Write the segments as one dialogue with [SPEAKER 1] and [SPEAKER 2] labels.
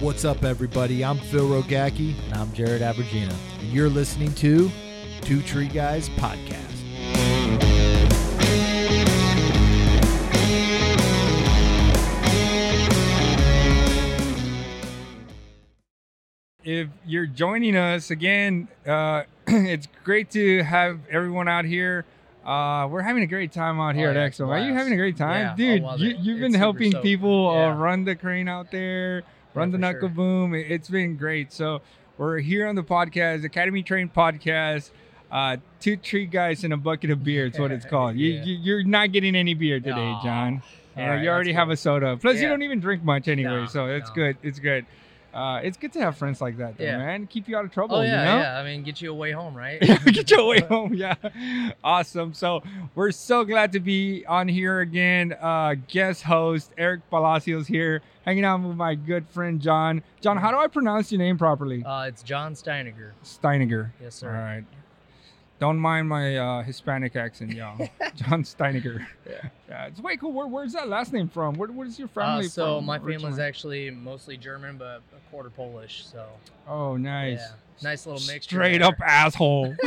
[SPEAKER 1] What's up, everybody? I'm Phil Rogacki.
[SPEAKER 2] And I'm Jared Abergina.
[SPEAKER 1] And you're listening to Two Tree Guys Podcast.
[SPEAKER 3] if you're joining us again, uh, it's great to have everyone out here. Uh, we're having a great time out here
[SPEAKER 4] Oh,
[SPEAKER 3] at
[SPEAKER 4] yeah, it's a
[SPEAKER 3] Exo. Are you
[SPEAKER 4] blast.
[SPEAKER 3] having a great time,
[SPEAKER 4] Yeah,
[SPEAKER 3] dude? you, you've
[SPEAKER 4] It's
[SPEAKER 3] been helping
[SPEAKER 4] soaked.
[SPEAKER 3] people uh,
[SPEAKER 4] Yeah.
[SPEAKER 3] run the crane out there, run the
[SPEAKER 4] for
[SPEAKER 3] knuckle
[SPEAKER 4] sure.
[SPEAKER 3] It's been great. So we're here on the podcast, Academy Train Podcast. Uh, two tree guys and a bucket of beer. It's what it's called. You,
[SPEAKER 4] Yeah.
[SPEAKER 3] you, you're not getting any beer today,
[SPEAKER 4] Aw.
[SPEAKER 3] Jon.
[SPEAKER 4] All
[SPEAKER 3] Uh,
[SPEAKER 4] right,
[SPEAKER 3] you already have a soda. Plus, you don't even drink much anyway,
[SPEAKER 4] No,
[SPEAKER 3] so it's
[SPEAKER 4] no.
[SPEAKER 3] good. It's good. Uh, it's good to have friends like that, though,
[SPEAKER 4] Yeah.
[SPEAKER 3] man. Keep you out of trouble.
[SPEAKER 4] Oh yeah,
[SPEAKER 3] you know?
[SPEAKER 4] yeah. I mean, get you away home, right?
[SPEAKER 3] Get your way home. Yeah. Awesome. So we're so glad to be on here again. Uh, guest host Erick Palacios here, hanging out with my good friend Jon. Jon, how do I pronounce your name properly?
[SPEAKER 4] Uh, it's Jon Steiniger.
[SPEAKER 3] Steiniger.
[SPEAKER 4] Yes, sir.
[SPEAKER 3] All right. Don't mind my uh, Hispanic accent, y'all. Jon Steiniger.
[SPEAKER 4] Yeah.
[SPEAKER 3] Yeah, it's way cool. Where, where's that last name from? Where, where's your
[SPEAKER 4] Uh,
[SPEAKER 3] family
[SPEAKER 4] so
[SPEAKER 3] from?
[SPEAKER 4] So my family's actually mostly German, but a quarter Polish. So
[SPEAKER 3] Oh, nice.
[SPEAKER 4] yeah, nice little mix.
[SPEAKER 3] Straight
[SPEAKER 4] there.
[SPEAKER 3] up asshole.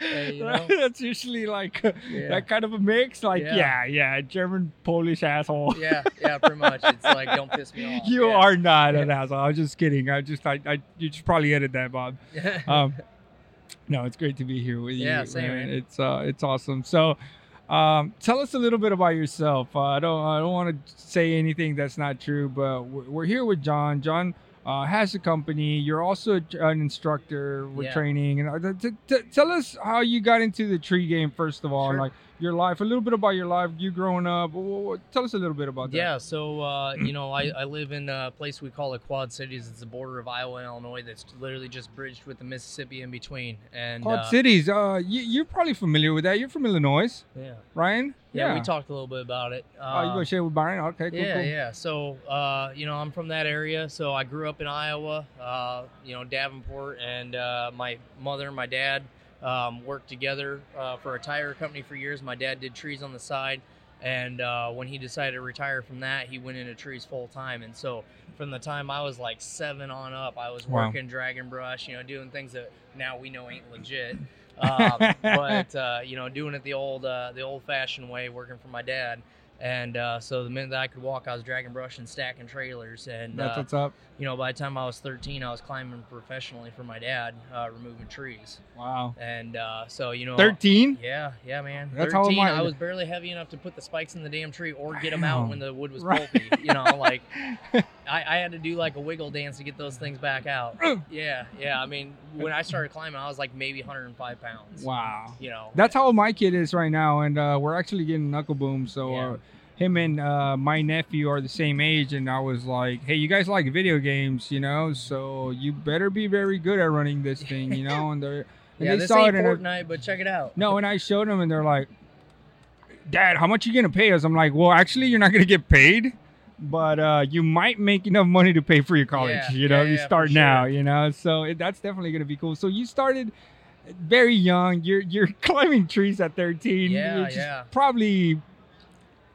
[SPEAKER 4] Hey, you know?
[SPEAKER 3] That's usually like uh,
[SPEAKER 4] Yeah.
[SPEAKER 3] that kind of a mix. Like, yeah,
[SPEAKER 4] Yeah.
[SPEAKER 3] yeah, German Polish asshole.
[SPEAKER 4] Yeah, yeah, pretty much. It's like don't piss me off.
[SPEAKER 3] You
[SPEAKER 4] yeah.
[SPEAKER 3] are not an asshole. I was just kidding. I just, I, I, you should probably edit that, Bob. Um, no, it's great to be here with you.
[SPEAKER 4] Yeah, same,
[SPEAKER 3] man. It's, uh, it's awesome. So, um, tell us a little bit about yourself. Uh, I don't, I don't want to say anything that's not true, but we're, we're here with Jon. Jon. Uh, has a company. You're also an instructor with
[SPEAKER 4] Yeah.
[SPEAKER 3] training, and uh, t- t- tell us how you got into the tree game first of all, and
[SPEAKER 4] Sure.
[SPEAKER 3] like your life, a little bit about your life, you growing up. Tell us a little bit about that.
[SPEAKER 4] Yeah, so uh, you know, I, I live in a place we call the Quad Cities. It's the border of Iowa and Illinois. That's literally just bridged with the Mississippi in between. And
[SPEAKER 3] Quad
[SPEAKER 4] uh,
[SPEAKER 3] Cities. Uh, you, you're probably familiar with that. You're from Illinois,
[SPEAKER 4] Yeah.
[SPEAKER 3] Ryan.
[SPEAKER 4] yeah, we talked a little bit about it.
[SPEAKER 3] Oh, you
[SPEAKER 4] Uh,
[SPEAKER 3] go share with Byron? Okay, cool,
[SPEAKER 4] yeah,
[SPEAKER 3] cool.
[SPEAKER 4] yeah. So, uh, you know, I'm from that area. So I grew up in Iowa, uh, you know, Davenport, and uh, my mother and my dad um, worked together uh, for a tire company for years. My dad did trees on the side. And uh, when he decided to retire from that, he went into trees full time. And so, from the time I was like seven on up, I was
[SPEAKER 3] Wow.
[SPEAKER 4] working dragon brush, you know, doing things that now we know ain't legit. um, but uh, you know, doing it the old uh, the old fashioned way, working for my dad. And uh, so the minute that I could walk, I was dragging brush and stacking trailers. And
[SPEAKER 3] That's
[SPEAKER 4] uh,
[SPEAKER 3] what's up.
[SPEAKER 4] you know, by the time I was 13, I was climbing professionally for my dad, uh, removing trees.
[SPEAKER 3] Wow.
[SPEAKER 4] And uh, so you know,
[SPEAKER 3] 13?
[SPEAKER 4] Yeah, yeah, man.
[SPEAKER 3] That's how
[SPEAKER 4] 13,
[SPEAKER 3] am I.
[SPEAKER 4] I was barely heavy enough to put the spikes in the damn tree or get them out when the wood was
[SPEAKER 3] Right.
[SPEAKER 4] pulpy. You know, like I, I had to do like a wiggle dance to get those things back out. yeah, yeah. I mean, when I started climbing, I was like maybe 105 pounds.
[SPEAKER 3] Wow.
[SPEAKER 4] You know,
[SPEAKER 3] That's how my kid is right now, and uh, we're actually getting knuckle boom. So
[SPEAKER 4] Yeah.
[SPEAKER 3] uh, him and uh, my nephew are the same age, and I was like, "Hey, you guys like video games, you know? So you better be very good at running this thing, you know?" And they're and
[SPEAKER 4] yeah,
[SPEAKER 3] they
[SPEAKER 4] this
[SPEAKER 3] saw
[SPEAKER 4] ain't
[SPEAKER 3] it,
[SPEAKER 4] Fortnite, but check it out.
[SPEAKER 3] no, and I showed them, and they're like, "Dad, how much you gonna pay us?" I'm like, "Well, actually, you're not gonna get paid." But uh, you might make enough money to pay for your college,
[SPEAKER 4] Yeah,
[SPEAKER 3] you know.
[SPEAKER 4] yeah,
[SPEAKER 3] you
[SPEAKER 4] yeah,
[SPEAKER 3] start now,
[SPEAKER 4] sure.
[SPEAKER 3] you know. So it, that's definitely gonna be cool. So you started very young. You're you're climbing trees at 13.
[SPEAKER 4] Yeah,
[SPEAKER 3] which is
[SPEAKER 4] yeah.
[SPEAKER 3] Probably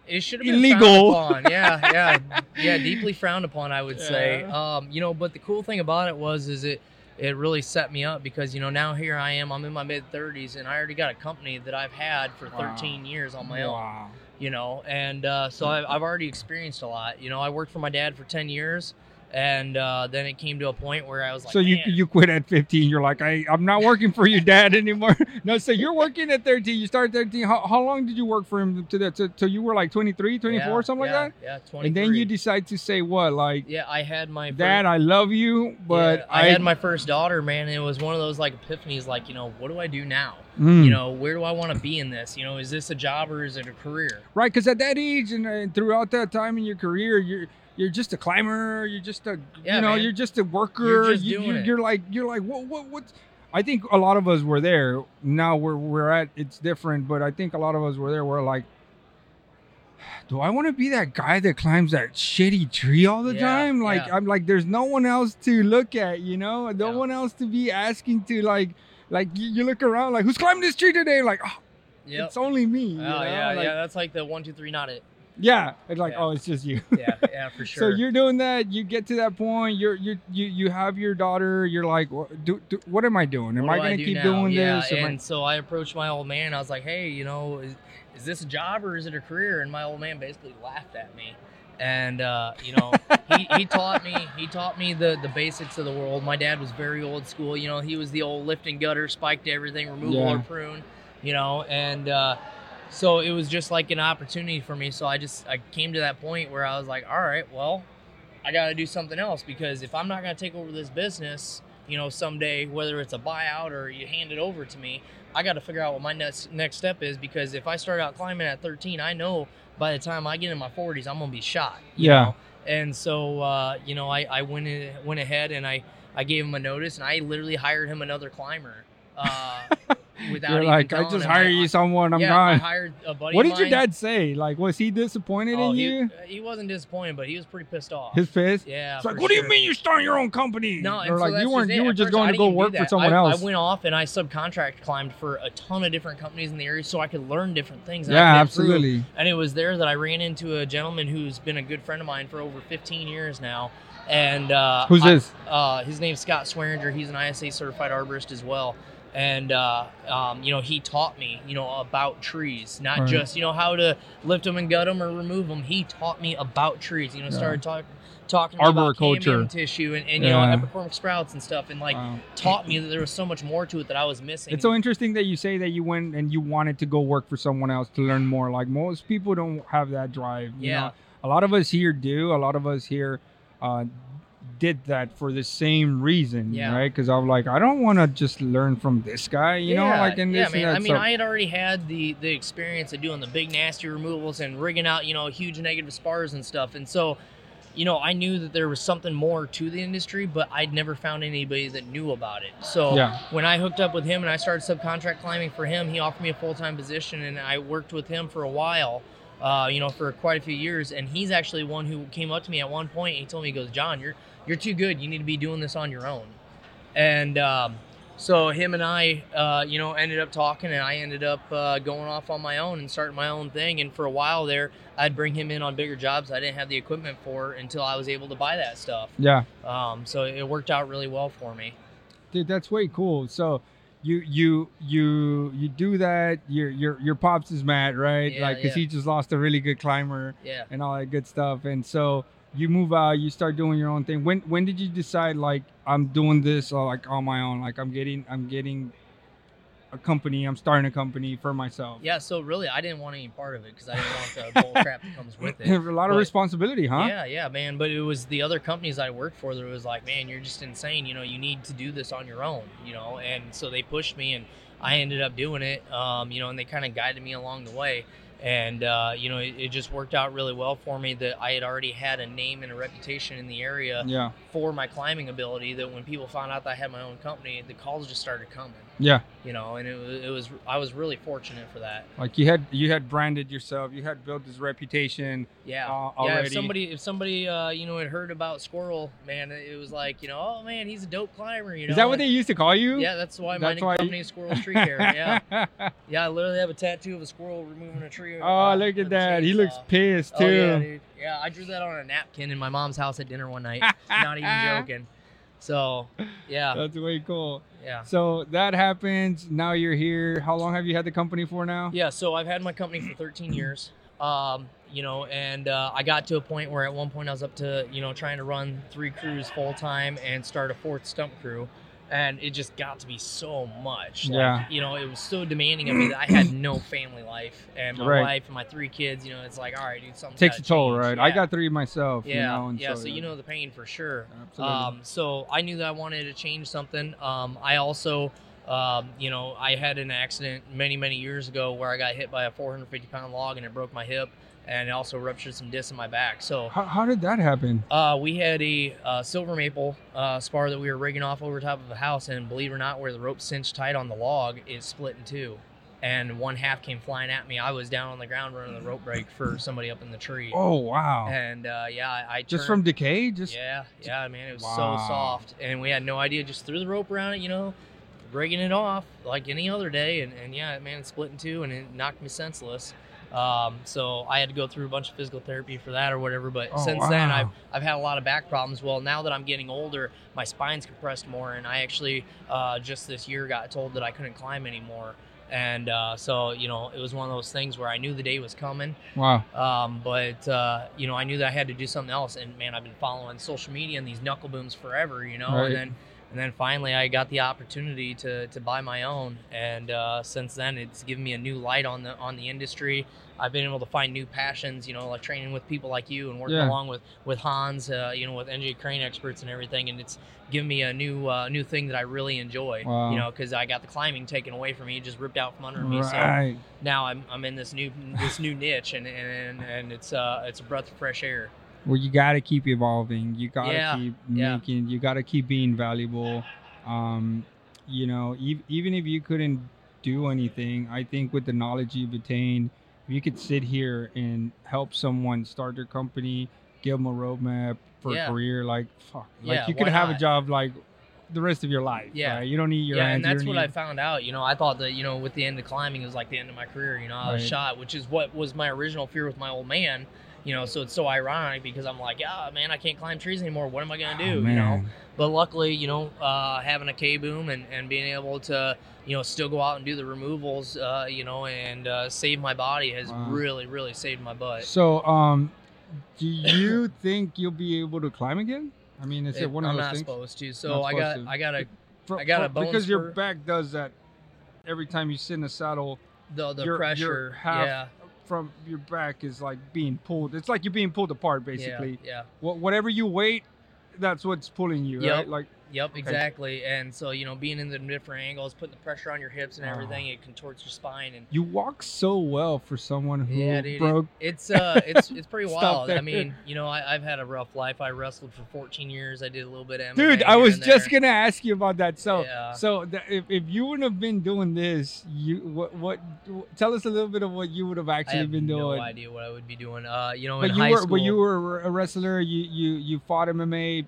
[SPEAKER 4] It should have been
[SPEAKER 3] Illegal.
[SPEAKER 4] frowned upon. Yeah, yeah, yeah, deeply frowned upon. I would say. Um, you know, but the cool thing about it was, is it it really set me up because you know now here I am. I'm in my mid 30s and I already got a company that I've had for
[SPEAKER 3] Wow.
[SPEAKER 4] 13 years on my own. You know, and uh, so I've, I've already experienced a lot. You know, I worked for my dad for 10 years. And uh, then it came to a point where I was like,
[SPEAKER 3] so you
[SPEAKER 4] "Man,
[SPEAKER 3] you quit at 15. You're like, I I'm not working for your dad anymore. no, so you're working at 13. You started 13. How, how long did you work for him to that? So, so you were like 23, 24,
[SPEAKER 4] yeah,
[SPEAKER 3] something
[SPEAKER 4] yeah,
[SPEAKER 3] like that.
[SPEAKER 4] Yeah, 23.
[SPEAKER 3] And then you decide to say what, like,
[SPEAKER 4] yeah, I had my fir-
[SPEAKER 3] Dad, I love you, but
[SPEAKER 4] Yeah, I, had my first daughter, man, and it was one of those like epiphanies, like you know, what do I do now?
[SPEAKER 3] Mm.
[SPEAKER 4] You know, where do I want to be in this? You know, is this a job or is it a career?
[SPEAKER 3] right? Because at that age and, and throughout that time in your career, you're you're just a climber. You're just a
[SPEAKER 4] Yeah,
[SPEAKER 3] you know,
[SPEAKER 4] man.
[SPEAKER 3] you're just a worker.
[SPEAKER 4] You're just
[SPEAKER 3] you,
[SPEAKER 4] doing
[SPEAKER 3] you're,
[SPEAKER 4] it.
[SPEAKER 3] you're like you're like what what what's. I think a lot of us were there. Now we're we're at it's different, but I think a lot of us were there. We're like, do I want to be that guy that climbs that shitty tree all the
[SPEAKER 4] Yeah,
[SPEAKER 3] time? Like
[SPEAKER 4] yeah.
[SPEAKER 3] I'm like, there's no one else to look at, you know, no
[SPEAKER 4] Yeah.
[SPEAKER 3] one else to be asking to like, like you, you look around like, who's climbing this tree today? Like, oh,
[SPEAKER 4] Yep.
[SPEAKER 3] it's only me.
[SPEAKER 4] Oh
[SPEAKER 3] know?
[SPEAKER 4] yeah,
[SPEAKER 3] Like,
[SPEAKER 4] yeah. That's like the one, two, three, not it.
[SPEAKER 3] Yeah, it's like
[SPEAKER 4] Yeah.
[SPEAKER 3] oh, it's just you.
[SPEAKER 4] Yeah, yeah, for sure.
[SPEAKER 3] So you're doing that. You get to that point. You're you you you have your daughter. You're like, what, do, do, what am I doing? Am
[SPEAKER 4] What
[SPEAKER 3] I gonna
[SPEAKER 4] do
[SPEAKER 3] keep
[SPEAKER 4] now?
[SPEAKER 3] doing
[SPEAKER 4] yeah,
[SPEAKER 3] this? Am I-
[SPEAKER 4] And so I approached my old man. I was like, hey, you know, is, is this a job or is it a career? And my old man basically laughed at me. And uh, you know, he, he taught me he taught me the the basics of the world. My dad was very old school. You know, he was the old lift and gutter, spiked everything, removal
[SPEAKER 3] Yeah.
[SPEAKER 4] or prune. You know, and uh, so it was just like an opportunity for me. So I just I came to that point where I was like, all right, well, I got to do something else because if I'm not going to take over this business, you know, someday, whether it's a buyout or you hand it over to me, I got to figure out what my next next step is because if I start out climbing at 13, I know by the time I get in my 40s, I'm gonna be shot. you
[SPEAKER 3] Yeah.
[SPEAKER 4] know? And so, uh, you know, I, I went in, went ahead and I I gave him a notice and I literally hired him another climber. Uh, without
[SPEAKER 3] You're like, I just
[SPEAKER 4] hired
[SPEAKER 3] you someone. I'm
[SPEAKER 4] yeah, I hired a buddy.
[SPEAKER 3] What did your dad say? Like, was he disappointed
[SPEAKER 4] Oh,
[SPEAKER 3] in
[SPEAKER 4] he,
[SPEAKER 3] you?
[SPEAKER 4] he wasn't disappointed, but he was pretty pissed off.
[SPEAKER 3] His fist.
[SPEAKER 4] yeah.
[SPEAKER 3] It's like, what do you mean you're starting your own company?
[SPEAKER 4] No,
[SPEAKER 3] Or
[SPEAKER 4] so
[SPEAKER 3] like
[SPEAKER 4] that's
[SPEAKER 3] you weren't. You were just going to go work for someone
[SPEAKER 4] I,
[SPEAKER 3] else.
[SPEAKER 4] I went off and I subcontract climbed for a ton of different companies in the area so I could learn different things.
[SPEAKER 3] yeah, absolutely.
[SPEAKER 4] And it was there that I ran into a gentleman who's been a good friend of mine for over 15 years now. And uh,
[SPEAKER 3] Who's
[SPEAKER 4] I-
[SPEAKER 3] this?
[SPEAKER 4] Uh, his name's Scott Swearinger. He's an ISA certified arborist as well. And uh, um, you know, he taught me, you know, about trees, not
[SPEAKER 3] Right.
[SPEAKER 4] just you know how to lift them and gut them or remove them. He taught me about trees. You know,
[SPEAKER 3] Yeah.
[SPEAKER 4] started talking talking about cambium tissue and, and you
[SPEAKER 3] Yeah.
[SPEAKER 4] know epicormic sprouts and stuff, and like
[SPEAKER 3] Wow.
[SPEAKER 4] taught me that there was so much more to it that I was missing.
[SPEAKER 3] It's so interesting that you say that you went and you wanted to go work for someone else to learn more. Like most people don't have that drive. You
[SPEAKER 4] Yeah.
[SPEAKER 3] know? A lot of us here do. A lot of us here uh, did that for the same reason,
[SPEAKER 4] Yeah.
[SPEAKER 3] right? Because I'm like, I don't want to just learn from this guy, you know, like in
[SPEAKER 4] yeah, man. I mean,
[SPEAKER 3] So-
[SPEAKER 4] I had already had the the experience of doing the big nasty removals and rigging out, you know, huge negative spars and stuff, and so, you know, I knew that there was something more to the industry, but I'd never found anybody that knew about it. So
[SPEAKER 3] Yeah.
[SPEAKER 4] when I hooked up with him and I started subcontract climbing for him, he offered me a full time position, and I worked with him for a while. Uh, you know, for quite a few years, and he's actually one who came up to me at one point. And he told me, "He goes, Jon, you're you're too good. You need to be doing this on your own." And um, so him and I, uh, you know, ended up talking, and I ended up uh, going off on my own and starting my own thing. And for a while there, I'd bring him in on bigger jobs I didn't have the equipment for until I was able to buy that stuff.
[SPEAKER 3] yeah,
[SPEAKER 4] Um, so it worked out really well for me.
[SPEAKER 3] dude, that's way cool. So. You you you you do that. Your your your pops is mad, right?
[SPEAKER 4] Yeah,
[SPEAKER 3] like because
[SPEAKER 4] yeah.
[SPEAKER 3] he just lost a really good climber.
[SPEAKER 4] Yeah.
[SPEAKER 3] and all that good stuff. And so you move out, you start doing your own thing. When when did you decide like I'm doing this or like on my own? Like I'm getting I'm getting a company, I'm starting a company for myself.
[SPEAKER 4] Yeah. So really, I didn't want any part of it because I didn't want the bull crap that comes with it.
[SPEAKER 3] a lot of
[SPEAKER 4] But-
[SPEAKER 3] responsibility, huh?
[SPEAKER 4] Yeah, yeah, man. But it was the other companies I worked for that was like, man, you're just insane. You know, you need to do this on your own. You know, and so they pushed me, and I ended up doing it. Um, you know, and they kind of guided me along the way. And uh, you know, it, it just worked out really well for me that I had already had a name and a reputation in the area
[SPEAKER 3] Yeah.
[SPEAKER 4] for my climbing ability. That when people found out that I had my own company, the calls just started coming.
[SPEAKER 3] Yeah.
[SPEAKER 4] You know, and it was, it was I was really fortunate for that.
[SPEAKER 3] Like you had you had branded yourself, you had built this reputation.
[SPEAKER 4] Yeah,
[SPEAKER 3] uh,
[SPEAKER 4] yeah. If somebody, if somebody, uh, you know, had heard about Squirrel, man, it was like, you know, oh man, he's a dope climber. You know,
[SPEAKER 3] Is that what they used to call you?
[SPEAKER 4] Yeah, that's why
[SPEAKER 3] That's
[SPEAKER 4] my
[SPEAKER 3] why
[SPEAKER 4] company
[SPEAKER 3] you-
[SPEAKER 4] is Squirrel Tree Care. Yeah, yeah. I literally have a tattoo of a squirrel removing a tree.
[SPEAKER 3] oh,
[SPEAKER 4] uh,
[SPEAKER 3] look at that. He looks pissed too.
[SPEAKER 4] Oh yeah, dude. Yeah, I drew that on a napkin in my mom's house at dinner one night. Not even joking. So, yeah,
[SPEAKER 3] That's way cool.
[SPEAKER 4] yeah.
[SPEAKER 3] So that happens. Now you're here. How long have you had the company for now?
[SPEAKER 4] Yeah, so I've had my company for 13 years. Um, you know, and uh, I got to a point where at one point I was up to, you know, trying to run three crews full time and start a fourth stump crew. And it just got to be so much. Like,
[SPEAKER 3] Yeah.
[SPEAKER 4] You know, it was so demanding of me that I had no family life. And my
[SPEAKER 3] Right.
[SPEAKER 4] wife and my three kids, you know, it's like, all right, dude, something
[SPEAKER 3] Takes a toll, right? I got three myself.
[SPEAKER 4] Yeah,
[SPEAKER 3] You know, and
[SPEAKER 4] yeah. So, you know the pain for sure.
[SPEAKER 3] Absolutely.
[SPEAKER 4] Um, so I knew that I wanted to change something. Um, I also, um, you know, I had an accident many, many years ago where I got hit by a 450 pound log and it broke my hip and it also ruptured some discs in my back. So
[SPEAKER 3] how, how did that happen?
[SPEAKER 4] uh, we had a uh, silver maple uh, spar that we were rigging off over top of the house, and believe it or not, where the rope cinched tight on the log, it split in two. And one half came flying at me. I was down on the ground running the rope brake for somebody up in the tree.
[SPEAKER 3] Oh wow!
[SPEAKER 4] And uh, yeah, I, I
[SPEAKER 3] Just from decay? Just
[SPEAKER 4] yeah, yeah, man, it was
[SPEAKER 3] Wow.
[SPEAKER 4] so soft, and we had no idea. Just threw the rope around it, you know, breaking it off like any other day, and, and yeah, man, it split in two, and it knocked me senseless. Um, so I had to go through a bunch of physical therapy for that or whatever. But
[SPEAKER 3] Oh,
[SPEAKER 4] since then. I've I've had a lot of back problems. Well, now that I'm getting older, my spine's compressed more, and I actually uh, just this year got told that I couldn't climb anymore. And uh, so you know, it was one of those things where I knew the day was coming,
[SPEAKER 3] Wow.
[SPEAKER 4] um, but uh, you know, I knew that I had to do something else. And man, I've been following social media and these knuckle booms forever, you know.
[SPEAKER 3] Right.
[SPEAKER 4] And then and then finally, I got the opportunity to, to buy my own. And uh, since then, it's given me a new light on the on the industry. I've been able to find new passions, you know, like training with people like you and working
[SPEAKER 3] Yeah.
[SPEAKER 4] along with with Hans, uh, you know, with NJ Crane experts and everything. And it's given me a new uh, new thing that I really enjoy.
[SPEAKER 3] Wow.
[SPEAKER 4] You know, because I got the climbing taken away from me, just ripped out from under me. So
[SPEAKER 3] Right.
[SPEAKER 4] now I'm, I'm in this new this new niche and and, and it's uh it's a breath of fresh air.
[SPEAKER 3] Well, you got to keep evolving. You got to
[SPEAKER 4] Yeah,
[SPEAKER 3] keep
[SPEAKER 4] yeah.
[SPEAKER 3] making. You got to keep being valuable. Um, you know, e- even if you couldn't do anything, I think with the knowledge you've attained, if you could sit here and help someone start their company, give them a roadmap for
[SPEAKER 4] Yeah.
[SPEAKER 3] a career, like fuck, like
[SPEAKER 4] Yeah,
[SPEAKER 3] you could have a job like the rest of your life.
[SPEAKER 4] Yeah.
[SPEAKER 3] right? you don't need your
[SPEAKER 4] yeah,
[SPEAKER 3] hands.
[SPEAKER 4] and that's what I found out. You know, I thought that you know with the end of climbing it was like the end of my career. You know, I was
[SPEAKER 3] Right.
[SPEAKER 4] shot, which is what was my original fear with my old man. You know, so it's so ironic because I'm like, ah, man, I can't climb trees anymore. What am I gonna do?
[SPEAKER 3] Oh,
[SPEAKER 4] you know, but luckily, you know, uh, having a K boom and, and being able to, you know, still go out and do the removals, uh, you know, and uh, save my body has
[SPEAKER 3] Wow.
[SPEAKER 4] really, really saved my butt.
[SPEAKER 3] So, um, do you think you'll be able to climb again? I mean, is it,
[SPEAKER 4] It-
[SPEAKER 3] one of
[SPEAKER 4] I'm
[SPEAKER 3] those
[SPEAKER 4] not
[SPEAKER 3] things?
[SPEAKER 4] supposed to. So
[SPEAKER 3] Not
[SPEAKER 4] I got,
[SPEAKER 3] to.
[SPEAKER 4] I got a
[SPEAKER 3] Fro-
[SPEAKER 4] I got
[SPEAKER 3] fro-
[SPEAKER 4] a bone
[SPEAKER 3] because your back does that every time you sit in the saddle
[SPEAKER 4] the the
[SPEAKER 3] Your- your
[SPEAKER 4] pressure.
[SPEAKER 3] half
[SPEAKER 4] yeah,
[SPEAKER 3] from your back is like being pulled. It's like you're being pulled apart basically.
[SPEAKER 4] Yeah,
[SPEAKER 3] Wha- whatever you weight, that's what's pulling you,
[SPEAKER 4] Yep.
[SPEAKER 3] right? Like
[SPEAKER 4] Yep, exactly. And so you know, being in the different angles, putting the pressure on your hips and
[SPEAKER 3] Ah.
[SPEAKER 4] everything, it contorts your spine and.
[SPEAKER 3] you walk so well for someone who
[SPEAKER 4] Yeah, dude. it- it's uh, it's it's pretty wild. I mean, you know, I, I've had a rough life. I wrestled for 14 years. I did a little bit of MMA
[SPEAKER 3] Dude, I was just gonna ask you about that. So,
[SPEAKER 4] Yeah.
[SPEAKER 3] so th- if, if you wouldn't have been doing this, you what what? Tell us a little bit of what you would have
[SPEAKER 4] I
[SPEAKER 3] actually
[SPEAKER 4] have
[SPEAKER 3] been
[SPEAKER 4] no
[SPEAKER 3] doing.
[SPEAKER 4] idea what I would be doing. Uh, you know,
[SPEAKER 3] But
[SPEAKER 4] in
[SPEAKER 3] you
[SPEAKER 4] high
[SPEAKER 3] were,
[SPEAKER 4] school.
[SPEAKER 3] but you were a wrestler. You you you fought MMA,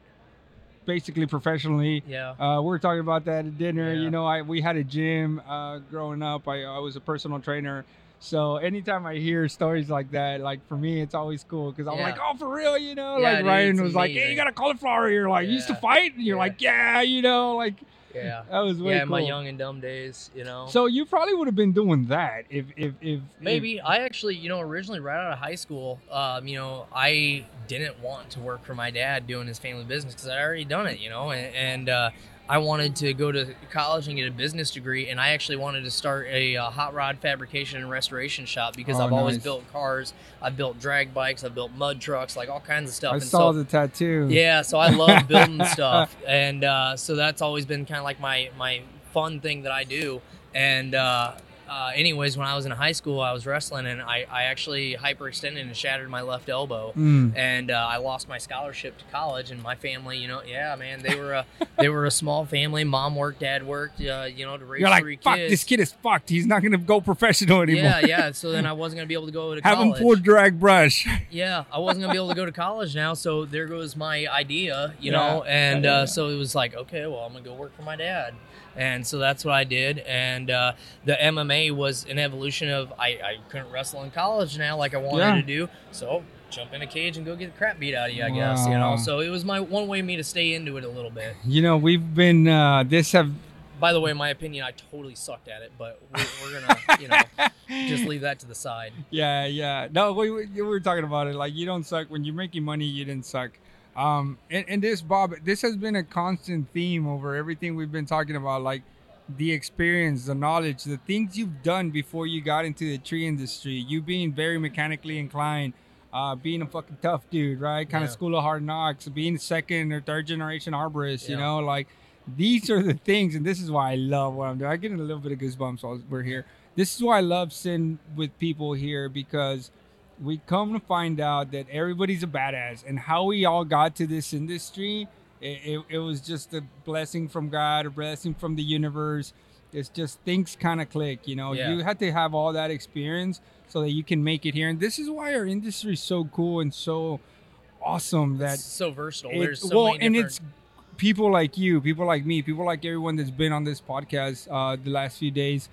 [SPEAKER 3] basically professionally.
[SPEAKER 4] Yeah.
[SPEAKER 3] Uh, we were talking about that at dinner.
[SPEAKER 4] Yeah.
[SPEAKER 3] You know, I we had a gym uh, growing up. I, I was a personal trainer. So anytime I hear stories like that, like for me, it's always cool because I'm
[SPEAKER 4] Yeah.
[SPEAKER 3] like, oh, for real, you know.
[SPEAKER 4] Yeah,
[SPEAKER 3] like
[SPEAKER 4] dude,
[SPEAKER 3] Ryan was like, hey, you got a cauliflower. You're like, you used to
[SPEAKER 4] Yeah.
[SPEAKER 3] fight, and you're
[SPEAKER 4] Yeah.
[SPEAKER 3] like, yeah, you know, like
[SPEAKER 4] Yeah.
[SPEAKER 3] that was way
[SPEAKER 4] Yeah,
[SPEAKER 3] cool.
[SPEAKER 4] my young and dumb days, you know.
[SPEAKER 3] So you probably would have been doing that if if if
[SPEAKER 4] Maybe I actually, you know, originally right out of high school, um, you know, I didn't want to work for my dad doing his family business because I already done it, you know, and, and uh, I wanted to go to college and get a business degree, and I actually wanted to start a uh, hot rod fabrication and restoration shop because
[SPEAKER 3] Oh,
[SPEAKER 4] I've always built cars, I've built drag bikes, I've built mud trucks, like all kinds of stuff.
[SPEAKER 3] I
[SPEAKER 4] and
[SPEAKER 3] saw
[SPEAKER 4] so,
[SPEAKER 3] the tattoo.
[SPEAKER 4] yeah, so I love building stuff, and uh, so that's always been kind of like my my fun thing that I do. And uh, uh, anyways, when I was in high school, I was wrestling, and I, I actually hyperextended and shattered my left elbow.
[SPEAKER 3] Mm.
[SPEAKER 4] And uh, I lost my scholarship to college, and my family, you know, yeah, man, they were a they were a small family. Mom worked, dad worked, uh, you know, to raise
[SPEAKER 3] You're like,
[SPEAKER 4] three
[SPEAKER 3] fuck,
[SPEAKER 4] kids.
[SPEAKER 3] this kid is fucked. He's not gonna go professional anymore.
[SPEAKER 4] yeah, yeah. So then I wasn't gonna be able to go to
[SPEAKER 3] Have him
[SPEAKER 4] college.
[SPEAKER 3] pull drag brush.
[SPEAKER 4] yeah, I wasn't gonna be able to go to college now, so there goes my idea, you
[SPEAKER 3] Yeah.
[SPEAKER 4] know. And
[SPEAKER 3] Yeah, yeah,
[SPEAKER 4] uh, so it was like, okay, well, I'm gonna go work for my dad, and so that's what I did. And uh, the MMA was an evolution of I, I couldn't wrestle in college now like I wanted
[SPEAKER 3] Yeah.
[SPEAKER 4] to do, so jump in a cage and go get the crap beat out of you, I guess, you know. So it was my one way me to stay into it a little bit.
[SPEAKER 3] You know, we've been uh this have
[SPEAKER 4] By the way, my opinion, I totally sucked at it, but we're, we're gonna, you know, just leave that to the side.
[SPEAKER 3] Yeah, yeah. No, we we were talking about it. Like you don't suck when you're making money. You didn't suck. Um, and, and this Bob, this has been a constant theme over everything we've been talking about. Like the experience, the knowledge, the things you've done before you got into the tree industry. You being very mechanically inclined, uh, being a fucking tough dude, right? Kind of school of hard knocks, being second or third generation arborist. You know, like these are the things, and this is why I love what I'm doing. I get a little bit of goosebumps while we're here. This is why I love sitting with people here because we come to find out that everybody's a badass and how we all got to this industry it, it, it was just a blessing from god a blessing from the universe it's just things kind of click you know
[SPEAKER 4] Yeah.
[SPEAKER 3] you had to have all that experience so that you can make it here and this is why our industry is so cool and so awesome that
[SPEAKER 4] It's so versatile.
[SPEAKER 3] it-
[SPEAKER 4] There's so
[SPEAKER 3] well,
[SPEAKER 4] many
[SPEAKER 3] and
[SPEAKER 4] different-
[SPEAKER 3] it's people like you, people like me, people like everyone that's been on this podcast uh, the last few days.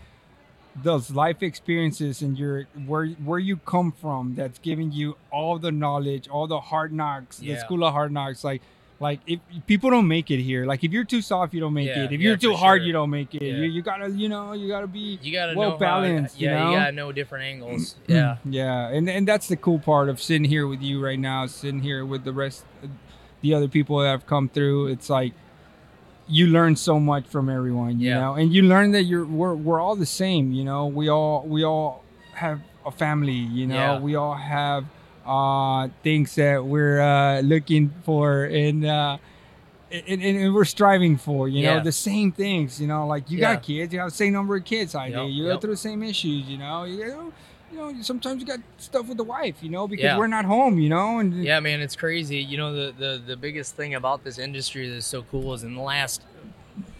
[SPEAKER 3] Those life experiences and your where where you come from that's giving you all the knowledge all the hard knocks the school of hard knocks like like if people don't make it here like if you're too soft you don't make
[SPEAKER 4] Yeah,
[SPEAKER 3] it if
[SPEAKER 4] yeah,
[SPEAKER 3] you're too hard
[SPEAKER 4] sure.
[SPEAKER 3] you don't make it
[SPEAKER 4] Yeah.
[SPEAKER 3] you, you gotta you know you gotta be
[SPEAKER 4] You gotta
[SPEAKER 3] well
[SPEAKER 4] know how-
[SPEAKER 3] balanced, you
[SPEAKER 4] yeah,
[SPEAKER 3] know?
[SPEAKER 4] gotta know different angles. Yeah.
[SPEAKER 3] yeah and and that's the cool part of sitting here with you right now sitting here with the rest the other people that have come through it's like you learn so much from everyone you
[SPEAKER 4] Yeah.
[SPEAKER 3] know? And you learn that you're we're, we're all the same you know? We all we all have a family you know?
[SPEAKER 4] Yeah.
[SPEAKER 3] we all have uh things that we're uh looking for and uh and, and, we're striving for you know?
[SPEAKER 4] Yeah.
[SPEAKER 3] the same things you know? Like you got kids you have the same number of kids i do.
[SPEAKER 4] Yep,
[SPEAKER 3] you go through the same issues you know? You know you know sometimes you got stuff with the wife you know because
[SPEAKER 4] Yeah.
[SPEAKER 3] we're not home you know and
[SPEAKER 4] Yeah, man, it's crazy. You know, the, the the biggest thing about this industry that's so cool is in the last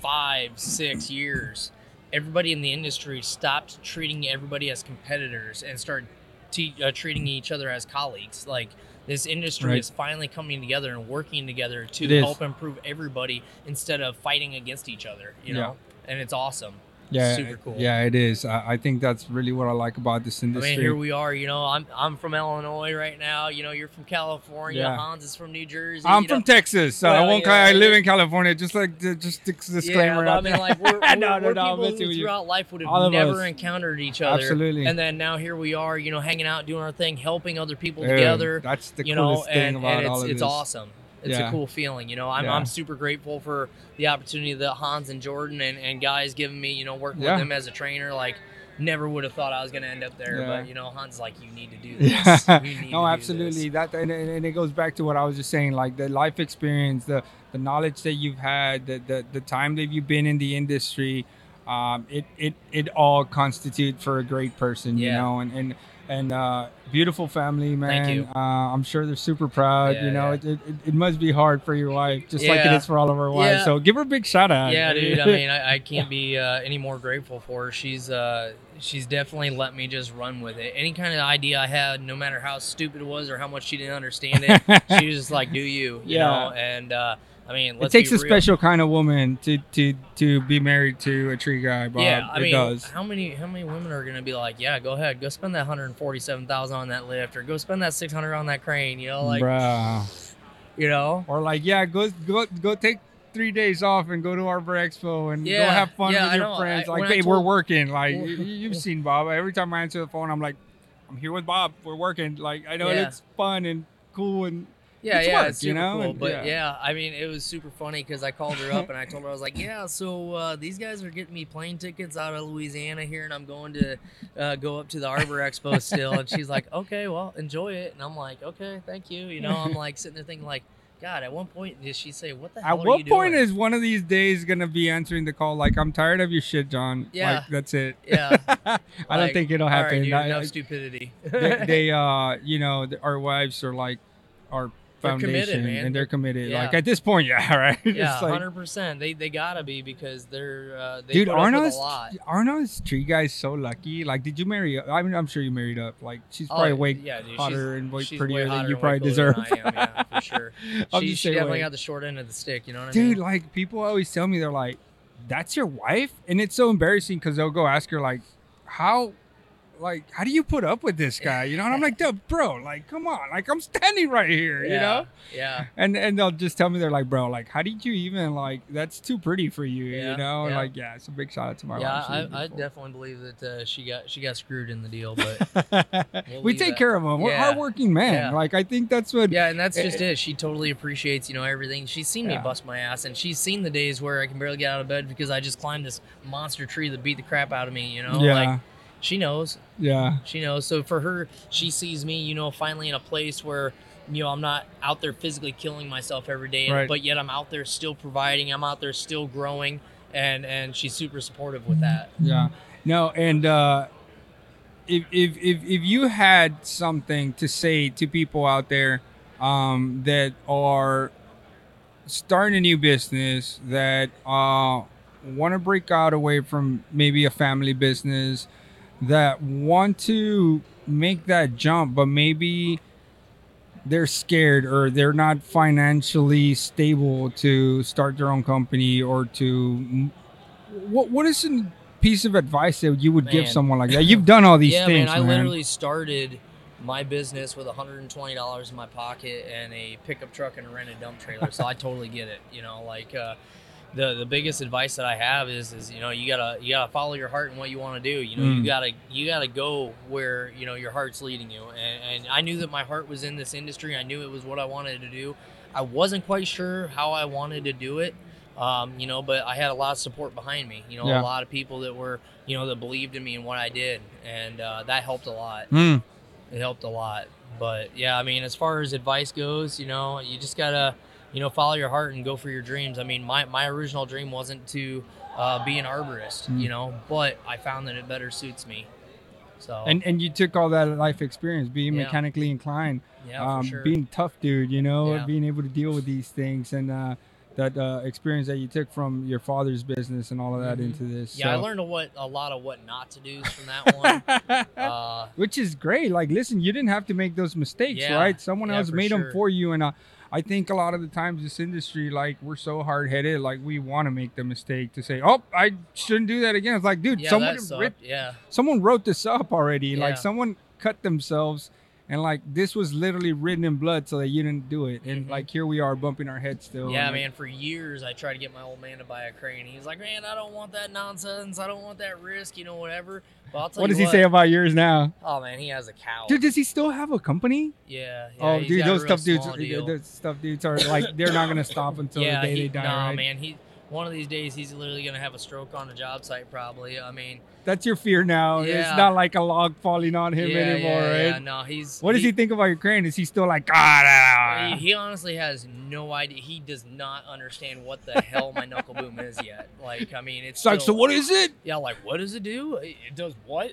[SPEAKER 4] five, six years, everybody in the industry stopped treating everybody as competitors and started te- uh, treating each other as colleagues. Like this industry
[SPEAKER 3] Right.
[SPEAKER 4] is finally coming together and working together to help improve everybody instead of fighting against each other. You
[SPEAKER 3] Yeah.
[SPEAKER 4] know, and it's awesome.
[SPEAKER 3] Yeah
[SPEAKER 4] super cool.
[SPEAKER 3] yeah it is I, I think that's really what i like about this
[SPEAKER 4] I
[SPEAKER 3] industry
[SPEAKER 4] mean, here we are. You know, I'm I'm from Illinois right now. You know, you're from California.
[SPEAKER 3] Yeah.
[SPEAKER 4] Hans is from New Jersey.
[SPEAKER 3] I'm
[SPEAKER 4] you know.
[SPEAKER 3] from Texas, so I won't.
[SPEAKER 4] yeah,
[SPEAKER 3] I live in California. Just like just dis- disclaimer.
[SPEAKER 4] Yeah, I mean, like we're, we're,
[SPEAKER 3] no,
[SPEAKER 4] we're
[SPEAKER 3] no,
[SPEAKER 4] people who throughout life would
[SPEAKER 3] All
[SPEAKER 4] have never encountered each other.
[SPEAKER 3] Absolutely.
[SPEAKER 4] And then now here we are, you know, hanging out, doing our thing, helping other people together.
[SPEAKER 3] That's the
[SPEAKER 4] you
[SPEAKER 3] coolest
[SPEAKER 4] know,
[SPEAKER 3] thing
[SPEAKER 4] and,
[SPEAKER 3] about
[SPEAKER 4] and
[SPEAKER 3] all
[SPEAKER 4] it's
[SPEAKER 3] of
[SPEAKER 4] it's
[SPEAKER 3] this.
[SPEAKER 4] awesome. It's
[SPEAKER 3] Yeah.
[SPEAKER 4] a cool feeling, you know. I'm,
[SPEAKER 3] Yeah.
[SPEAKER 4] I'm super grateful for the opportunity that Hans and Jordan and, and guys giving me, you know, working
[SPEAKER 3] Yeah.
[SPEAKER 4] with them as a trainer. Like, never would have thought I was going to end up there. But, you know, Hans like, you need to do this.
[SPEAKER 3] Yeah.
[SPEAKER 4] You need
[SPEAKER 3] no, absolutely.
[SPEAKER 4] this."
[SPEAKER 3] That and, and and it goes back to what I was just saying, like the life experience, the the knowledge that you've had, the the, the time that you've been in the industry, um, it it it all constitute for a great person, you know, and and and uh, beautiful family, man.
[SPEAKER 4] you.
[SPEAKER 3] Uh, I'm sure they're super proud.
[SPEAKER 4] Yeah,
[SPEAKER 3] you know,
[SPEAKER 4] yeah.
[SPEAKER 3] it, it, it must be hard for your wife, just like it is for all of our wives.
[SPEAKER 4] Yeah.
[SPEAKER 3] So give her a big shout out.
[SPEAKER 4] Yeah, dude. I mean, I, I can't be uh, any more grateful for her. She's uh, she's definitely let me just run with it. Any kind of idea I had, no matter how stupid it was or how much she didn't understand it, she was just like, "Do you?" You
[SPEAKER 3] Yeah.
[SPEAKER 4] know. And uh, I mean,
[SPEAKER 3] it takes a
[SPEAKER 4] real.
[SPEAKER 3] special kind of woman to to to be married to a tree guy, Bob.
[SPEAKER 4] Yeah, I
[SPEAKER 3] it
[SPEAKER 4] mean,
[SPEAKER 3] does.
[SPEAKER 4] how many how many women are gonna be like, "Yeah, go ahead, go spend that hundred forty seven thousand on that lift, or go spend that six hundred on that crane." You know, like
[SPEAKER 3] Bruh.
[SPEAKER 4] you know.
[SPEAKER 3] Or like, yeah, go go go take three days off and go to Arbor Expo and go have fun
[SPEAKER 4] yeah,
[SPEAKER 3] with your friends.
[SPEAKER 4] I-
[SPEAKER 3] like, hey, we're working. Like you, you've seen Bob. Every time I answer the phone, I'm like, I'm here with Bob. We're working. Like I know
[SPEAKER 4] Yeah.
[SPEAKER 3] it's fun and cool and
[SPEAKER 4] Yeah,
[SPEAKER 3] It's
[SPEAKER 4] yeah, it's
[SPEAKER 3] you know,
[SPEAKER 4] cool. But
[SPEAKER 3] yeah.
[SPEAKER 4] yeah. I mean, it was super funny because I called her up and I told her I was like, "Yeah, so uh, these guys are getting me plane tickets out of Louisiana here, and I'm going to uh, go up to the Arbor Expo still." And she's like, "Okay, well, enjoy it." And I'm like, "Okay, thank you." You know, I'm like sitting there thinking, like, God, at one point did she say, "What the hell
[SPEAKER 3] At
[SPEAKER 4] are
[SPEAKER 3] what point
[SPEAKER 4] doing?"
[SPEAKER 3] is one of these days gonna be answering the call? Like, I'm tired of your shit, Jon.
[SPEAKER 4] Yeah.
[SPEAKER 3] Like, that's it.
[SPEAKER 4] Yeah.
[SPEAKER 3] I don't think it'll
[SPEAKER 4] All right,
[SPEAKER 3] happen.
[SPEAKER 4] dude,
[SPEAKER 3] I- I-
[SPEAKER 4] stupidity.
[SPEAKER 3] they, they, uh, you know, our wives are like
[SPEAKER 4] committed,
[SPEAKER 3] foundation,
[SPEAKER 4] man.
[SPEAKER 3] and they're committed.
[SPEAKER 4] Yeah.
[SPEAKER 3] Like at this point, yeah, right.
[SPEAKER 4] yeah,
[SPEAKER 3] It's like-
[SPEAKER 4] hundred percent. They they gotta be because they're uh, they
[SPEAKER 3] Dude,
[SPEAKER 4] put up with
[SPEAKER 3] Arno's
[SPEAKER 4] a lot.
[SPEAKER 3] Arno's tree guy's so lucky. Like, did you marry? I mean, I'm sure you married up. Like, she's probably
[SPEAKER 4] Oh,
[SPEAKER 3] way
[SPEAKER 4] yeah, dude,
[SPEAKER 3] hotter and way prettier
[SPEAKER 4] way
[SPEAKER 3] than you probably deserve.
[SPEAKER 4] I am, yeah, for sure. She, she definitely got the short end of the stick. You know what I mean?
[SPEAKER 3] Dude, like people always tell me they're like, "That's your wife," and it's so embarrassing because they'll go ask her like, "How, like, how do you put up with this guy?" You know, and I'm like, "Dude, bro, like, come on, like, I'm standing right here,
[SPEAKER 4] yeah,
[SPEAKER 3] you know."
[SPEAKER 4] Yeah.
[SPEAKER 3] And and they'll just tell me they're like, "Bro, like, how did you even like? That's too pretty for you,
[SPEAKER 4] Yeah,
[SPEAKER 3] you know?"
[SPEAKER 4] Yeah.
[SPEAKER 3] like, yeah, it's a big shout out to my
[SPEAKER 4] Yeah,
[SPEAKER 3] wife. She's
[SPEAKER 4] I, I definitely believe that uh, she got she got screwed in the deal, but We'll
[SPEAKER 3] we take
[SPEAKER 4] that.
[SPEAKER 3] care of them. We're
[SPEAKER 4] Yeah.
[SPEAKER 3] hardworking men.
[SPEAKER 4] Yeah.
[SPEAKER 3] Like I think that's what.
[SPEAKER 4] yeah, and that's just it. She totally appreciates you know everything. She's seen me bust my ass, and she's seen the days where I can barely get out of bed because I just climbed this monster tree that beat the crap out of me. You know,
[SPEAKER 3] yeah,
[SPEAKER 4] like she knows.
[SPEAKER 3] yeah,
[SPEAKER 4] She knows. So for her, she sees me, you know, finally in a place where, you know, I'm not out there physically killing myself every day,
[SPEAKER 3] Right.
[SPEAKER 4] but yet I'm out there still providing. I'm out there still growing, and and she's super supportive with that.
[SPEAKER 3] yeah. No, and uh, if if if if you had something to say to people out there um, that are starting a new business that uh, want to break out away from maybe a family business that want to make that jump but maybe they're scared or they're not financially stable to start their own company or to what what is an, piece of advice that you would give someone like that? You've done all these
[SPEAKER 4] yeah,
[SPEAKER 3] things,
[SPEAKER 4] man. I
[SPEAKER 3] man.
[SPEAKER 4] literally started my business with $120 in my pocket and a pickup truck and a rented dump trailer. so I totally get it. You know, like uh, the the biggest advice that I have is is you know you gotta you gotta follow your heart and what you want to do. You know,
[SPEAKER 3] Mm.
[SPEAKER 4] you gotta you gotta go where you know your heart's leading you. And, and I knew that my heart was in this industry. I knew it was what I wanted to do. I wasn't quite sure how I wanted to do it. Um, you know, but I had a lot of support behind me. You know,
[SPEAKER 3] Yeah.
[SPEAKER 4] a lot of people that were, you know, that believed in me and what I did, and uh, that helped a lot
[SPEAKER 3] Mm.
[SPEAKER 4] it helped a lot. But yeah, I mean, as far as advice goes, you know, you just gotta, you know, follow your heart and go for your dreams. I mean, my my original dream wasn't to uh, be an arborist,
[SPEAKER 3] Mm.
[SPEAKER 4] you know, but I found that it better suits me. So
[SPEAKER 3] And and you took all that life experience, being
[SPEAKER 4] Yeah.
[SPEAKER 3] mechanically inclined,
[SPEAKER 4] yeah,
[SPEAKER 3] um,
[SPEAKER 4] sure.
[SPEAKER 3] being tough dude, you know,
[SPEAKER 4] Yeah.
[SPEAKER 3] being able to deal with these things, and uh, that uh, experience that you took from your father's business and all of that
[SPEAKER 4] Mhm.
[SPEAKER 3] into this.
[SPEAKER 4] yeah, I learned a what a lot of what not to do from that one. uh,
[SPEAKER 3] Which is great. Like, listen, you didn't have to make those mistakes, right? Someone else made them for you, and uh, I think a lot of the times this industry, like, we're so hard headed, like we want to make the mistake to say, "Oh, I shouldn't do that again." It's like, dude,
[SPEAKER 4] yeah,
[SPEAKER 3] someone writ-
[SPEAKER 4] Yeah,
[SPEAKER 3] someone wrote this up already.
[SPEAKER 4] Yeah.
[SPEAKER 3] Like, someone cut themselves. And like this was literally written in blood, so that you didn't do it. And
[SPEAKER 4] Mhm.
[SPEAKER 3] like here we are bumping our heads still.
[SPEAKER 4] yeah,
[SPEAKER 3] Like,
[SPEAKER 4] man. For years, I tried to get my old man to buy a crane. He's like, "Man, I don't want that nonsense. I don't want that risk. You know, whatever." But I'll tell
[SPEAKER 3] What does he say about yours now,
[SPEAKER 4] Oh man, he has a cow.
[SPEAKER 3] dude? Does he still have a company?
[SPEAKER 4] Yeah. yeah
[SPEAKER 3] oh, dude, those tough dudes,
[SPEAKER 4] deal.
[SPEAKER 3] those tough dudes are like they're not gonna stop until
[SPEAKER 4] yeah,
[SPEAKER 3] the day
[SPEAKER 4] he,
[SPEAKER 3] they die.
[SPEAKER 4] nah,
[SPEAKER 3] right?
[SPEAKER 4] man. He one of these days he's literally gonna have a stroke on a job site. Probably. I mean,
[SPEAKER 3] That's your fear now. It's not like a log falling on him
[SPEAKER 4] yeah,
[SPEAKER 3] anymore,
[SPEAKER 4] yeah,
[SPEAKER 3] right?
[SPEAKER 4] Yeah, no, he's.
[SPEAKER 3] What does he, think about your crane? Is he still like, God? ah,
[SPEAKER 4] He, he honestly has no idea. He does not understand what the hell my knuckle boom is yet. Like, I mean, it's
[SPEAKER 3] It's like, so what is it?
[SPEAKER 4] Yeah, like what does it do? It does what?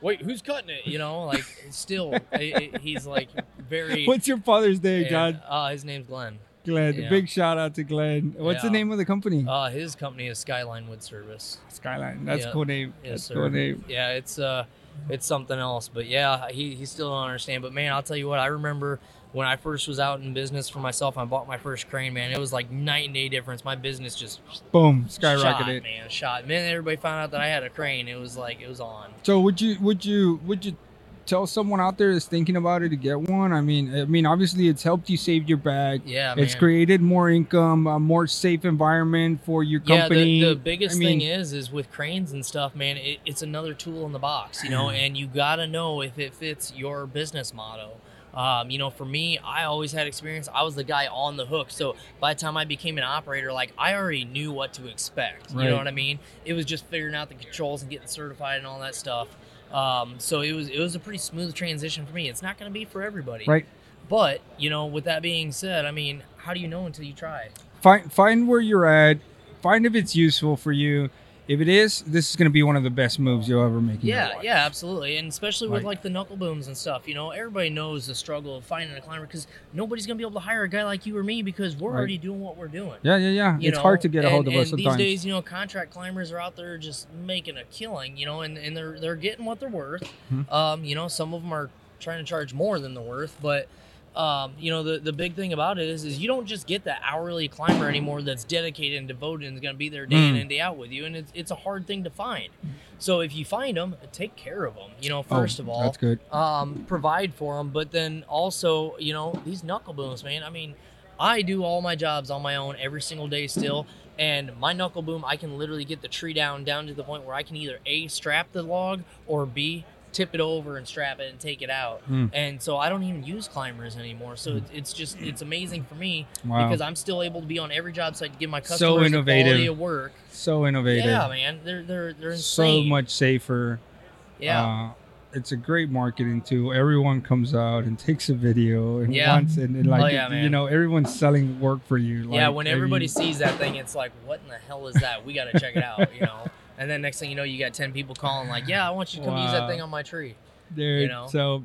[SPEAKER 4] Wait, who's cutting it? You know, like still, it, it- he's like very.
[SPEAKER 3] What's your father's name,
[SPEAKER 4] yeah,
[SPEAKER 3] Jon?
[SPEAKER 4] Uh, his name's Glenn.
[SPEAKER 3] Glenn.
[SPEAKER 4] yeah.
[SPEAKER 3] Big shout out to Glenn. What's the name of the company?
[SPEAKER 4] Uh, his company is Skyline Wood Service.
[SPEAKER 3] Skyline. That's
[SPEAKER 4] yeah.
[SPEAKER 3] a cool name.
[SPEAKER 4] Yes,
[SPEAKER 3] That's
[SPEAKER 4] sir.
[SPEAKER 3] cool name.
[SPEAKER 4] yeah, it's uh, it's something else. But yeah, he, he still don't understand. But man, I'll tell you what, I remember when I first was out in business for myself. I bought my first crane. Man, it was like night and day difference. My business just
[SPEAKER 3] Boom,
[SPEAKER 4] shot,
[SPEAKER 3] skyrocketed.
[SPEAKER 4] man, shot. Man, everybody found out that I had a crane. It was like it was on.
[SPEAKER 3] So would you would you would you tell someone out there that's thinking about it to get one? I mean, I mean, obviously it's helped you save your bag.
[SPEAKER 4] Yeah,
[SPEAKER 3] It's
[SPEAKER 4] man.
[SPEAKER 3] created more income, a more safe environment for your company.
[SPEAKER 4] Yeah, the, the biggest
[SPEAKER 3] I mean-
[SPEAKER 4] thing is, is with cranes and stuff, man. It, it's another tool in the box, you know, and you gotta know if it fits your business motto. Um, you know, for me, I always had experience. I was the guy on the hook, so by the time I became an operator, like I already knew what to expect. You know what I mean? It was just figuring out the controls and getting certified and all that stuff. Um, so it was it was a pretty smooth transition for me. It's not going to be for everybody,
[SPEAKER 3] Right.
[SPEAKER 4] But you know, with that being said, I mean, how do you know until you try?
[SPEAKER 3] find find where you're at. Find if it's useful for you. If it is, this is going to be one of the best moves you'll ever make.
[SPEAKER 4] Yeah, yeah, absolutely, and especially with
[SPEAKER 3] Like-
[SPEAKER 4] like the knuckle booms and stuff. You know, everybody knows the struggle of finding a climber because nobody's gonna be able to hire a guy like you or me because we're
[SPEAKER 3] Right.
[SPEAKER 4] already doing what we're doing.
[SPEAKER 3] Yeah, yeah, yeah.
[SPEAKER 4] You
[SPEAKER 3] it's
[SPEAKER 4] know?
[SPEAKER 3] hard to get a hold
[SPEAKER 4] and,
[SPEAKER 3] of us sometimes.
[SPEAKER 4] These days, you know, contract climbers are out there just making a killing. You know, and, and they're they're getting what they're worth.
[SPEAKER 3] Mhm.
[SPEAKER 4] Um, you know, some of them are trying to charge more than they're worth, but. Um, you know the, the big thing about it is is you don't just get that hourly climber anymore that's dedicated and devoted and is going to be there day in
[SPEAKER 3] Mm.
[SPEAKER 4] and day out with you and it's, it's a hard thing to find so if you find them take care of them you know
[SPEAKER 3] Oh,
[SPEAKER 4] first of all
[SPEAKER 3] that's good.
[SPEAKER 4] um, provide for them, but then also, you know, these knuckle booms, man. I mean, I do all my jobs on my own every single day still, and my knuckle boom, I can literally get the tree down down to the point where I can either a strap the log or b tip it over and strap it and take it out.
[SPEAKER 3] Hmm.
[SPEAKER 4] And so I don't even use climbers anymore. So it's, it's just it's amazing for me
[SPEAKER 3] Wow,
[SPEAKER 4] because I'm still able to be on every job site to give my
[SPEAKER 3] So
[SPEAKER 4] customers the
[SPEAKER 3] innovative.
[SPEAKER 4] quality of work.
[SPEAKER 3] so innovative.
[SPEAKER 4] Yeah, man, they're they're they're insane.
[SPEAKER 3] so much safer.
[SPEAKER 4] Yeah.
[SPEAKER 3] Uh, it's a great marketing tool. Everyone comes out and takes a video and
[SPEAKER 4] Yeah.
[SPEAKER 3] wants and, and like
[SPEAKER 4] Oh, yeah,
[SPEAKER 3] you know everyone's selling work for you.
[SPEAKER 4] yeah, when everybody
[SPEAKER 3] mean,
[SPEAKER 4] sees that thing, it's like, what in the hell is that? We got to check it out, you know. And then next thing you know, you got ten people calling, like, yeah, I want you to come use that thing on my tree.
[SPEAKER 3] dude,
[SPEAKER 4] you know?
[SPEAKER 3] so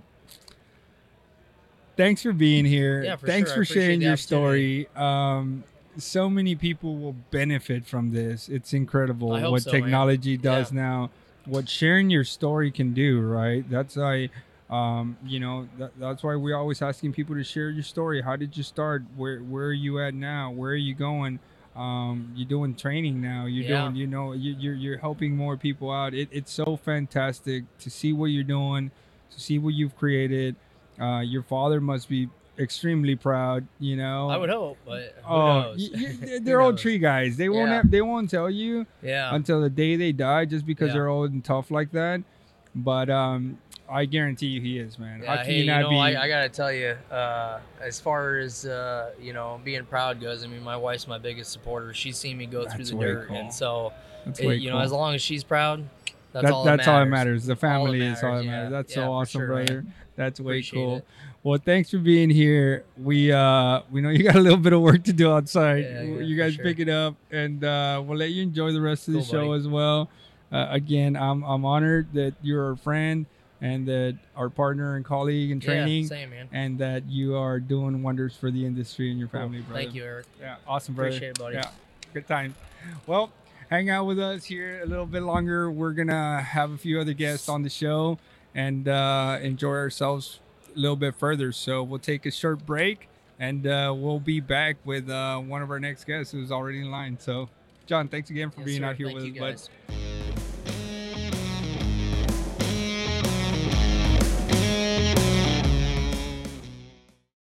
[SPEAKER 3] thanks for being here.
[SPEAKER 4] Yeah, for
[SPEAKER 3] thanks
[SPEAKER 4] sure.
[SPEAKER 3] For sharing your story. Um, so many people will benefit from this. It's incredible what
[SPEAKER 4] so, man.
[SPEAKER 3] technology does
[SPEAKER 4] Yeah.
[SPEAKER 3] now. What sharing your story can do, right? That's why, um, you know, that, that's why we're always asking people to share your story. How did you start? Where Where are you at now? Where are you going? Um, you're doing training now. You're
[SPEAKER 4] Yeah.
[SPEAKER 3] doing, you know, you, you're you're helping more people out. It, it's so fantastic to see what you're doing, to see what you've created. Uh, your father must be extremely proud. You know,
[SPEAKER 4] I would hope, but
[SPEAKER 3] Oh,
[SPEAKER 4] knows?
[SPEAKER 3] y- y- they're old tree guys. They won't
[SPEAKER 4] Yeah.
[SPEAKER 3] have, they won't tell you
[SPEAKER 4] Yeah.
[SPEAKER 3] until the day they die, just because
[SPEAKER 4] Yeah.
[SPEAKER 3] they're old and tough like that. But um, I guarantee you, he is man. How
[SPEAKER 4] Yeah,
[SPEAKER 3] can
[SPEAKER 4] hey,
[SPEAKER 3] you
[SPEAKER 4] know,
[SPEAKER 3] be?
[SPEAKER 4] I, I gotta tell you, uh, as far as uh, you know, being proud goes, I mean, my wife's my biggest supporter. She's seen me go through the dirt,
[SPEAKER 3] cool.
[SPEAKER 4] and so
[SPEAKER 3] that's
[SPEAKER 4] it- you
[SPEAKER 3] cool.
[SPEAKER 4] know, as long as she's proud, that's
[SPEAKER 3] That-
[SPEAKER 4] all. That
[SPEAKER 3] that's all that
[SPEAKER 4] matters.
[SPEAKER 3] matters. The family
[SPEAKER 4] that
[SPEAKER 3] is all that
[SPEAKER 4] matters,
[SPEAKER 3] matters. That's
[SPEAKER 4] Yeah,
[SPEAKER 3] so awesome,
[SPEAKER 4] sure, man.
[SPEAKER 3] brother. That's way
[SPEAKER 4] Appreciate
[SPEAKER 3] cool.
[SPEAKER 4] it.
[SPEAKER 3] Well, thanks for being here. We uh we know you got a little bit of work to do outside.
[SPEAKER 4] Yeah, yeah,
[SPEAKER 3] you guys
[SPEAKER 4] sure.
[SPEAKER 3] pick it up, and uh, we'll let you enjoy the rest of the show
[SPEAKER 4] buddy.
[SPEAKER 3] as well. Uh, again, I'm I'm honored that you're a friend and that our partner and colleague in training,
[SPEAKER 4] Yeah, same man.
[SPEAKER 3] and that you are doing wonders for the industry and your
[SPEAKER 4] Cool.
[SPEAKER 3] family, brother.
[SPEAKER 4] Thank you, Erick.
[SPEAKER 3] Yeah, awesome, brother.
[SPEAKER 4] Appreciate it, buddy.
[SPEAKER 3] Yeah, good time. Well, hang out with us here a little bit longer. We're gonna have a few other guests on the show and uh, enjoy ourselves a little bit further. So we'll take a short break and uh, we'll be back with uh, one of our next guests who's already in line. So, Jon, thanks again for
[SPEAKER 4] Yes,
[SPEAKER 3] being
[SPEAKER 4] sir.
[SPEAKER 3] out here
[SPEAKER 4] Thank
[SPEAKER 3] with us, bud.
[SPEAKER 4] guys.